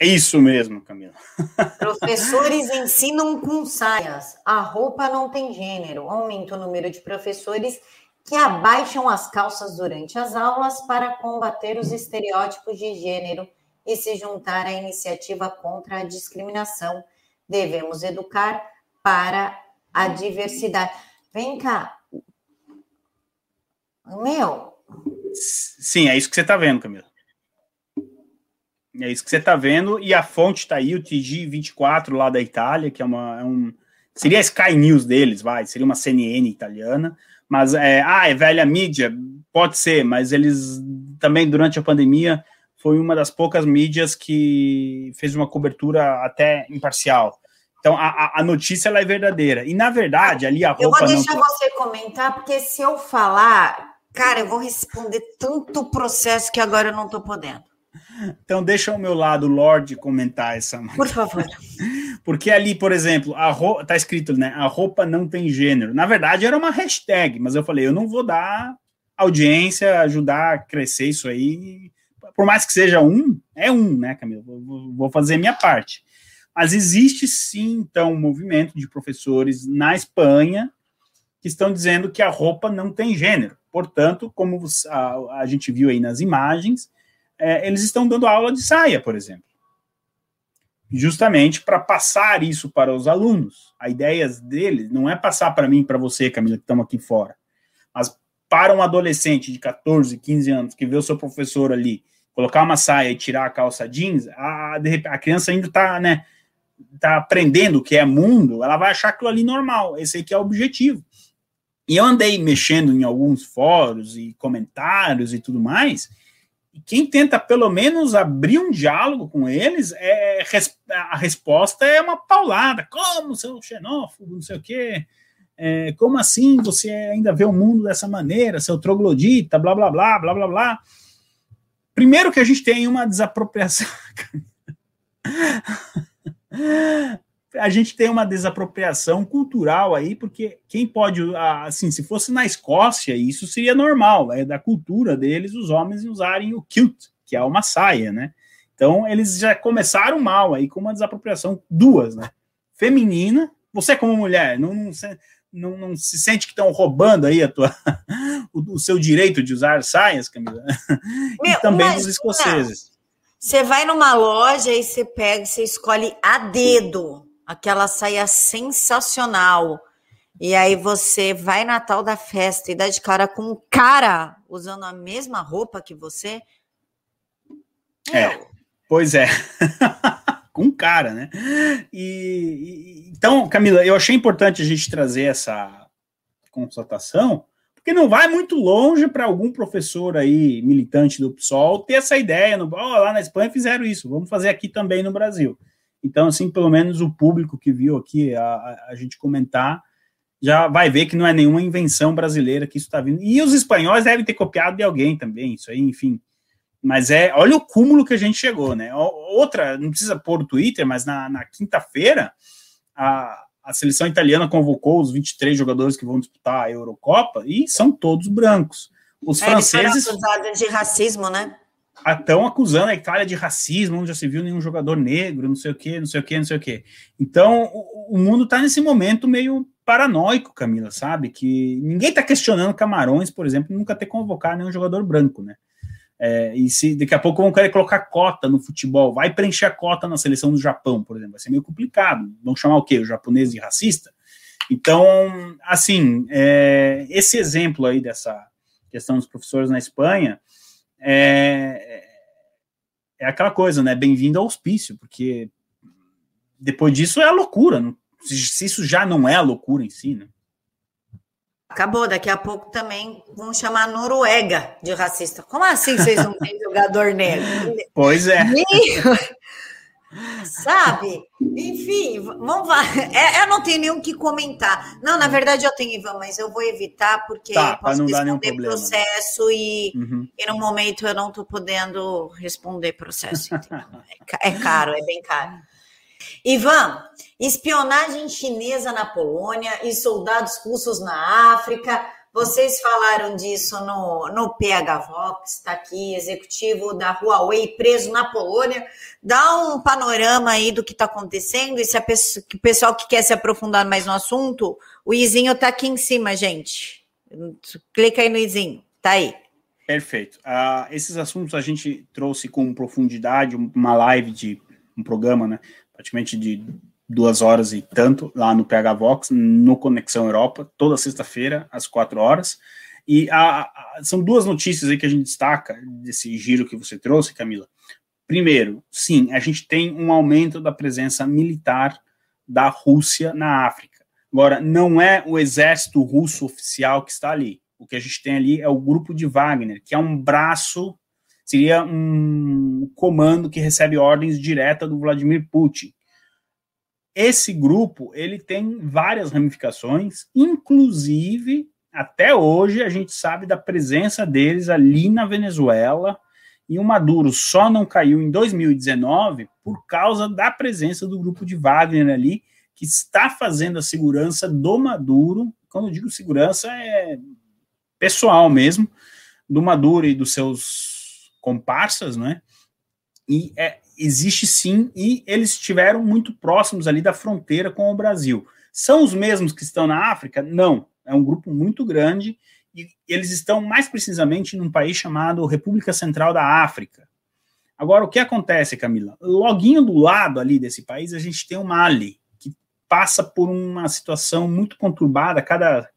É isso mesmo, Camila. Professores ensinam com saias. A roupa não tem gênero. Aumenta o número de professores que abaixam as calças durante as aulas para combater os estereótipos de gênero e se juntar à iniciativa contra a discriminação. Devemos educar para a diversidade. Vem cá. Meu. Sim, é isso que você está vendo, Camila. É isso que você está vendo, e a fonte está aí, o TG24 lá da Itália, que é uma. É um, seria a Sky News deles, vai, seria uma CNN italiana, mas é, ah, é velha mídia, pode ser, mas eles também durante a pandemia foi uma das poucas mídias que fez uma cobertura até imparcial. Então a, a notícia é verdadeira. E na verdade, ali a roupa. Eu vou deixar não... você comentar, porque se eu falar, cara, eu vou responder tanto processo que agora eu não estou podendo. Então, deixa o meu lado Lorde comentar essa. Por favor. Porque ali, por exemplo, a roupa, tá escrito, né? A roupa não tem gênero. Na verdade, era uma hashtag, mas eu falei, eu não vou dar audiência, ajudar a crescer isso aí. Por mais que seja um, é um, né, Camila? Vou fazer minha parte. Mas existe sim, então, um movimento de professores na Espanha que estão dizendo que a roupa não tem gênero. Portanto, como a, a gente viu aí nas imagens, é, eles estão dando aula de saia, por exemplo. Justamente para passar isso para os alunos. A ideia deles não é passar para mim, para você, Camila, que estamos aqui fora, mas para um adolescente de 14, 15 anos que vê o seu professor ali colocar uma saia e tirar a calça jeans, a, a criança ainda está né, tá aprendendo o que é mundo, ela vai achar aquilo ali normal. Esse aqui é o objetivo. E eu andei mexendo em alguns fóruns e comentários e tudo mais, e quem tenta pelo menos abrir um diálogo com eles, é, a resposta é uma paulada. Como, seu xenófobo, não sei o quê. É, como assim você ainda vê o mundo dessa maneira, seu troglodita, blá, blá, blá, blá, blá, blá. Primeiro que a gente tem uma desapropriação. a gente tem uma desapropriação cultural aí, porque quem pode, assim, se fosse na Escócia, isso seria normal, é da cultura deles os homens usarem o kilt, que é uma saia, né? Então eles já começaram mal aí com uma desapropriação duas, né? Feminina, você como mulher, não, não, não, não se sente que estão roubando aí a tua, o, o, seu direito de usar saias, Camila? Meu, e também dos escoceses. Você vai numa loja e você pega, você escolhe a dedo aquela saia sensacional. E aí você vai na tal da festa e dá de cara com um cara usando a mesma roupa que você. É, pois é. um cara, né? E, e, então, Camila, eu achei importante a gente trazer essa constatação, porque não vai muito longe para algum professor aí, militante do PSOL, ter essa ideia. No, oh, lá na Espanha fizeram isso, vamos fazer aqui também no Brasil. Então, assim, pelo menos o público que viu aqui a, a, a gente comentar já vai ver que não é nenhuma invenção brasileira que isso está vindo. E os espanhóis devem ter copiado de alguém também, isso aí, enfim. Mas é, olha o cúmulo que a gente chegou, né? Outra, não precisa pôr o Twitter, mas na, na quinta-feira, a, a seleção italiana convocou os 23 jogadores que vão disputar a Eurocopa e são todos brancos. Os é, franceses. acusados de racismo, né? Estão acusando a Itália de racismo, não já se viu nenhum jogador negro, não sei o quê, não sei o quê, não sei o quê. Então, o, o mundo está nesse momento meio paranoico, Camila, sabe? Que ninguém está questionando Camarões, por exemplo, nunca ter convocado nenhum jogador branco, né? É, e se daqui a pouco vão querer colocar cota no futebol, vai preencher a cota na seleção do Japão, por exemplo, vai ser meio complicado. Vão chamar o quê? O japonês de racista? Então, assim, é, esse exemplo aí dessa questão dos professores na Espanha é, é aquela coisa, né? Bem-vindo ao hospício, porque depois disso é a loucura. Não, se isso já não é a loucura em si, né? Acabou, daqui a pouco também vão chamar a Noruega de racista. Como assim vocês não têm jogador negro? Pois é. Sabe? Enfim, vamos lá. É, eu não tenho nenhum que comentar. Não, na verdade eu tenho, Ivan, mas eu vou evitar porque tá, posso não responder processo e, uhum. e no momento eu não estou podendo responder processo. é caro, é bem caro. Ivan, espionagem chinesa na Polônia e soldados russos na África. Vocês falaram disso no, no PH Vox, está aqui, executivo da Huawei preso na Polônia. Dá um panorama aí do que está acontecendo e se pessoa, o pessoal que quer se aprofundar mais no assunto, o Izinho está aqui em cima, gente. Clica aí no Izinho, tá aí. Perfeito. Uh, esses assuntos a gente trouxe com profundidade, uma live de um programa, né? Praticamente de duas horas e tanto lá no PH Vox, no Conexão Europa, toda sexta-feira, às quatro horas. E a, a, são duas notícias aí que a gente destaca desse giro que você trouxe, Camila. Primeiro, sim, a gente tem um aumento da presença militar da Rússia na África. Agora, não é o exército russo oficial que está ali. O que a gente tem ali é o grupo de Wagner, que é um braço seria um comando que recebe ordens direta do Vladimir Putin. Esse grupo ele tem várias ramificações, inclusive até hoje a gente sabe da presença deles ali na Venezuela. E o Maduro só não caiu em 2019 por causa da presença do grupo de Wagner ali, que está fazendo a segurança do Maduro. Quando digo segurança, é pessoal mesmo, do Maduro e dos seus comparsas, né? E é, existe sim, e eles estiveram muito próximos ali da fronteira com o Brasil. São os mesmos que estão na África? Não. É um grupo muito grande e eles estão mais precisamente num país chamado República Central da África. Agora, o que acontece, Camila? Loguinho do lado ali desse país, a gente tem o Mali, que passa por uma situação muito conturbada. Cada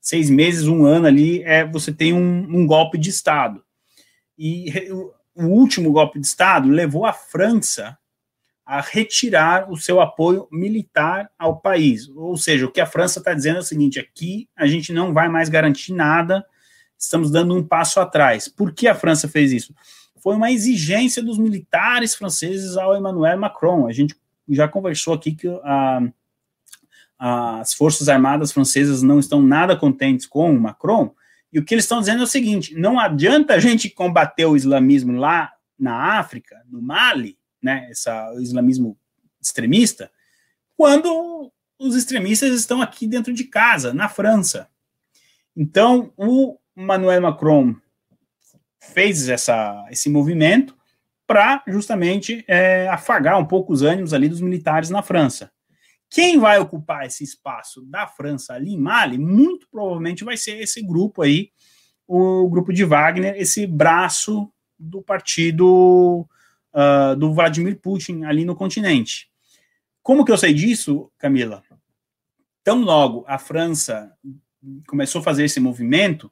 seis meses, um ano ali, é você tem um, um golpe de Estado. E o último golpe de Estado levou a França a retirar o seu apoio militar ao país. Ou seja, o que a França está dizendo é o seguinte: aqui a gente não vai mais garantir nada, estamos dando um passo atrás. Por que a França fez isso? Foi uma exigência dos militares franceses ao Emmanuel Macron. A gente já conversou aqui que a, as Forças Armadas francesas não estão nada contentes com o Macron, e o que eles estão dizendo é o seguinte: não adianta a gente combater o islamismo lá na África, no Mali, né, essa, o islamismo extremista, quando os extremistas estão aqui dentro de casa, na França. Então, o Emmanuel Macron fez essa, esse movimento para justamente é, afagar um pouco os ânimos ali dos militares na França. Quem vai ocupar esse espaço da França ali em Mali, muito provavelmente vai ser esse grupo aí, o grupo de Wagner, esse braço do partido uh, do Vladimir Putin ali no continente. Como que eu sei disso, Camila? Tão logo a França começou a fazer esse movimento,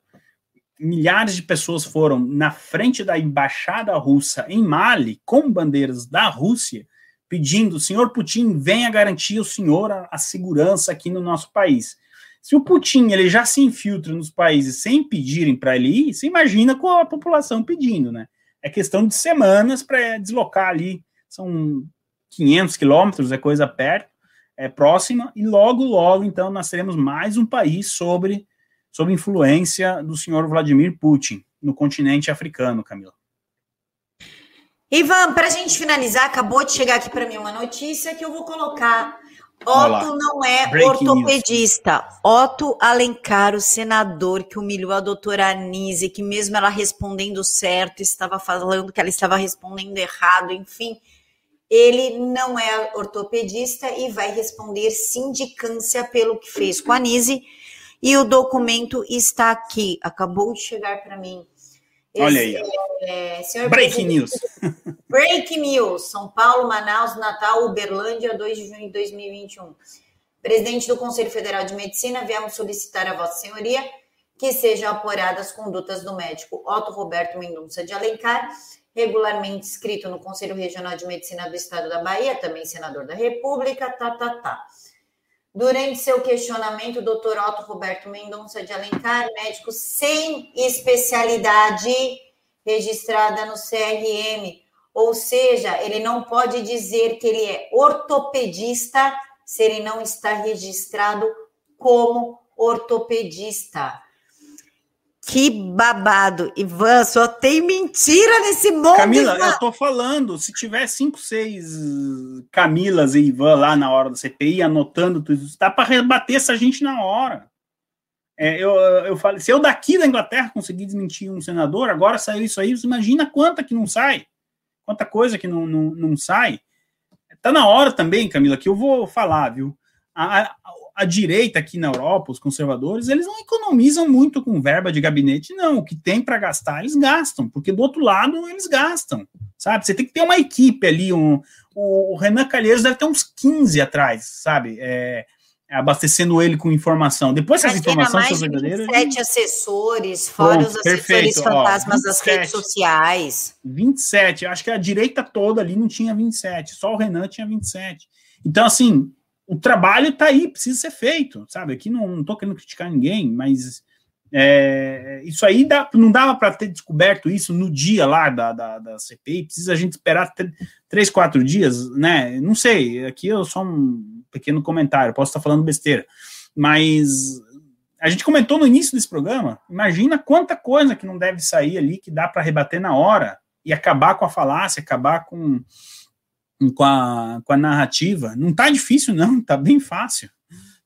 milhares de pessoas foram na frente da embaixada russa em Mali com bandeiras da Rússia, pedindo: senhor Putin, venha garantir o senhor a, a, segurança aqui no nosso país. Se o Putin ele já se infiltra nos países sem pedirem para ele ir, você imagina com a população pedindo, né? é questão de semanas para deslocar ali. São 500 quilômetros, é coisa perto, é próxima, e logo, logo, então, nós teremos mais um país sobre, sobre influência do senhor Vladimir Putin no continente africano, Camila. Ivan, para a gente finalizar, acabou de chegar aqui para mim uma notícia que eu vou colocar Otto não é Breaking ortopedista. News. Otto Alencar, o senador que humilhou a doutora Anise, que mesmo ela respondendo certo, estava falando que ela estava respondendo errado, enfim. Ele não é ortopedista e vai responder sindicância pelo que fez com a Anise. E o documento está aqui, acabou de chegar para mim. Olha aí. É, Breaking news. Breaking news. São Paulo, Manaus, Natal, Uberlândia, 2 de junho de 2021. Presidente do Conselho Federal de Medicina, viemos solicitar a Vossa Senhoria que sejam apuradas as condutas do médico Otto Roberto Mendonça de Alencar, regularmente inscrito no Conselho Regional de Medicina do Estado da Bahia, também senador da República, tá, tá, tá. Durante seu questionamento, o doutor Otto Roberto Mendonça de Alencar, médico sem especialidade registrada no CRM, ou seja, ele não pode dizer que ele é ortopedista se ele não está registrado como ortopedista. Que babado. Ivan, só tem mentira nesse mundo. Camila, Ivan. eu tô falando, se tiver cinco, seis Camilas e Ivan lá na hora da CPI, anotando tudo isso, dá para rebater essa gente na hora. É, eu, eu falei, se eu daqui da Inglaterra conseguir desmentir um senador, agora saiu isso aí, você imagina quanta que não sai, quanta coisa que não, não, não sai. Tá na hora também, Camila, que eu vou falar, viu? A, a, a direita aqui na Europa, os conservadores, eles não economizam muito com verba de gabinete, não. O que tem para gastar, eles gastam, porque do outro lado eles gastam, sabe? Você tem que ter uma equipe ali. Um, o, Renan Calheiros deve ter uns 15 atrás, sabe? É, abastecendo ele com informação. Depois essas informações são verdadeiras. 27 assessores, fora Pronto, os assessores perfeito. fantasmas Ó, 27, das redes sociais. 27, acho que a direita toda ali não tinha 27, só o Renan tinha 27. Então, assim, o trabalho está aí, precisa ser feito, sabe? Aqui não estou querendo criticar ninguém, mas é, isso aí dá, não dava para ter descoberto isso no dia lá da, da, da CPI, precisa a gente esperar três, quatro dias, né? Não sei, aqui eu só um pequeno comentário, posso estar falando besteira, mas a gente comentou no início desse programa, imagina quanta coisa que não deve sair ali, que dá para rebater na hora e acabar com a falácia, acabar com com a, com a narrativa. Não tá difícil, não, tá bem fácil.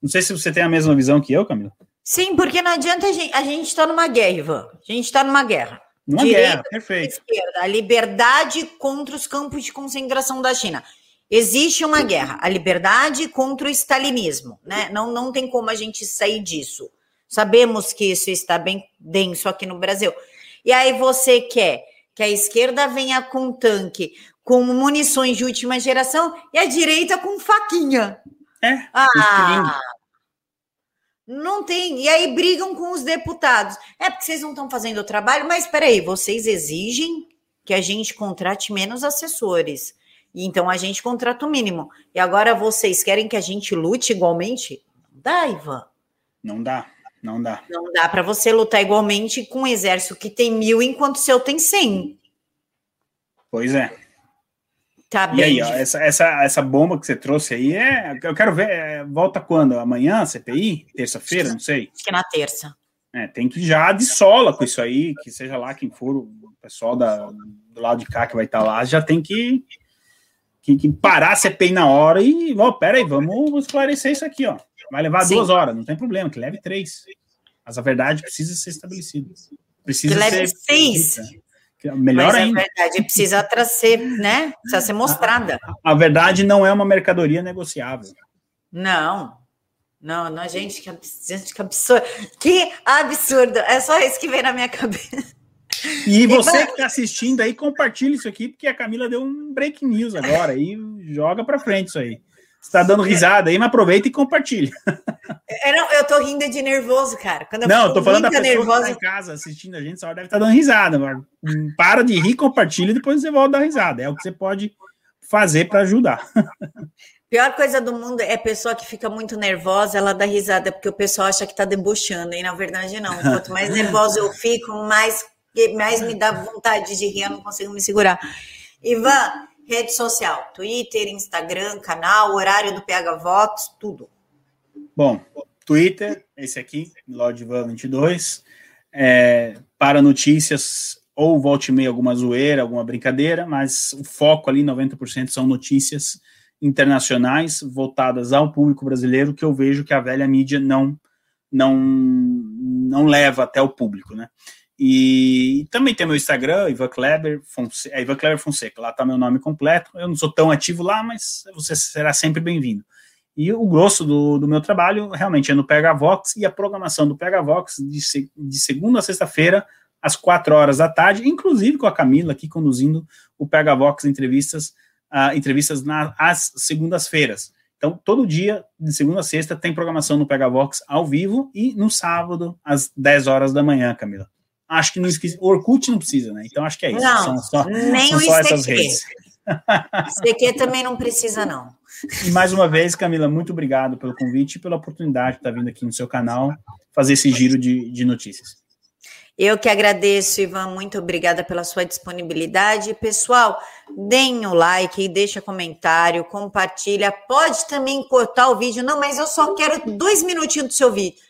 Não sei se você tem a mesma visão que eu, Camila. Sim, porque não adianta a gente. A gente está numa guerra, Ivan. A gente está numa guerra. Uma Direita, guerra, perfeito. Esquerda, a liberdade contra os campos de concentração da China. Existe uma guerra, a liberdade contra o stalinismo, né? Não, não tem como a gente sair disso. Sabemos que isso está bem denso aqui no Brasil. E aí você quer que a esquerda venha com tanque, com munições de última geração e a direita com faquinha. É. Ah, não tem. E aí brigam com os deputados. É porque vocês não estão fazendo o trabalho, mas espera aí, vocês exigem que a gente contrate menos assessores. E então a gente contrata o mínimo. E agora vocês querem que a gente lute igualmente? Não dá, Ivan. Não dá, não dá. Não dá para você lutar igualmente com um exército que tem mil enquanto o seu tem cem. Pois é. Tá E aí, ó, essa, essa, essa bomba que você trouxe aí é. Eu quero ver. é, volta quando? Amanhã, CPI? Terça-feira? Não sei. Acho que é na terça. É, tem que já de sola com isso aí, que seja lá quem for o pessoal da, do lado de cá que vai estar lá, já tem que, que, que parar a CPI na hora e, ó, pera aí, vamos esclarecer isso aqui, ó. Vai levar Sim. duas horas, não tem problema, que leve três. Mas a verdade precisa ser estabelecida. Precisa Que leve ser seis. É Melhor Mas ainda. a verdade precisa tra- ser, né? Precisa ser mostrada. A verdade não é uma mercadoria negociável. Não. Não, não, gente, que abs- gente, que absurdo. Que absurdo. É só isso que vem na minha cabeça. E você que está assistindo aí, compartilha isso aqui, porque a Camila deu um break news agora e joga para frente isso aí. Você está dando risada aí, mas aproveita e compartilha. Eu, não, eu tô rindo de nervoso, cara. Quando eu Não, eu tô falando da pessoa que nervosa. tá em casa assistindo a gente, só deve estar dando risada. Hum, para de rir, compartilha e depois você volta a dar risada. É o que você pode fazer para ajudar. Pior coisa do mundo é a pessoa que fica muito nervosa, ela dá risada, porque o pessoal acha que tá debochando, e na verdade não. Quanto mais nervosa eu fico, mais, mais me dá vontade de rir, eu não consigo me segurar. Ivan, rede social, Twitter, Instagram, canal, horário do PH Vox, tudo. Bom, Twitter, esse aqui, Lordvan22, é, para notícias ou volte e meia alguma zoeira, alguma brincadeira, mas o foco ali, 90% são notícias internacionais voltadas ao público brasileiro, que eu vejo que a velha mídia não não não leva até o público, né? E também tem meu Instagram, Ivan Kleber, Fonse é Ivan Kleber Fonseca, lá tá meu nome completo. Eu não sou tão ativo lá, mas você será sempre bem-vindo. E o grosso do, do meu trabalho realmente é no PH Vox e a programação do PH Vox de, de segunda a sexta-feira, às quatro horas da tarde, inclusive com a Camila aqui conduzindo o PH Vox entrevistas, uh, entrevistas na, às segundas-feiras. Então, todo dia, de segunda a sexta, tem programação no PH Vox ao vivo e no sábado, às 10 horas da manhã, Camila. Acho que não esqueci. O Orkut não precisa, né? Então acho que é isso. Não, são só, nem são o só essas ICQ. redes. CQ também não precisa, não. E mais uma vez, Camila, muito obrigado pelo convite e pela oportunidade de estar vindo aqui no seu canal fazer esse giro de, de notícias. Eu que agradeço, Ivan. Muito obrigada pela sua disponibilidade. Pessoal, deem o like, deixa comentário, compartilha. Pode também cortar o vídeo. Não, mas eu só quero dois minutinhos do seu vídeo.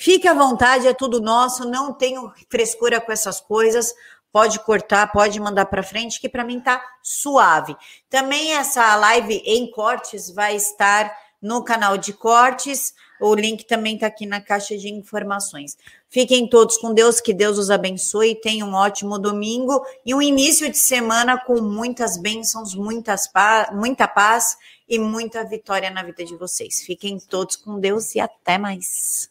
Fique à vontade, é tudo nosso. Não tenho frescura com essas coisas. Pode cortar, pode mandar para frente, que para mim tá suave. Também essa live em cortes vai estar no canal de cortes. O link também está aqui na caixa de informações. Fiquem todos com Deus, que Deus os abençoe. Tenham um ótimo domingo e um início de semana com muitas bênçãos, muitas pa muita paz e muita vitória na vida de vocês. Fiquem todos com Deus e até mais.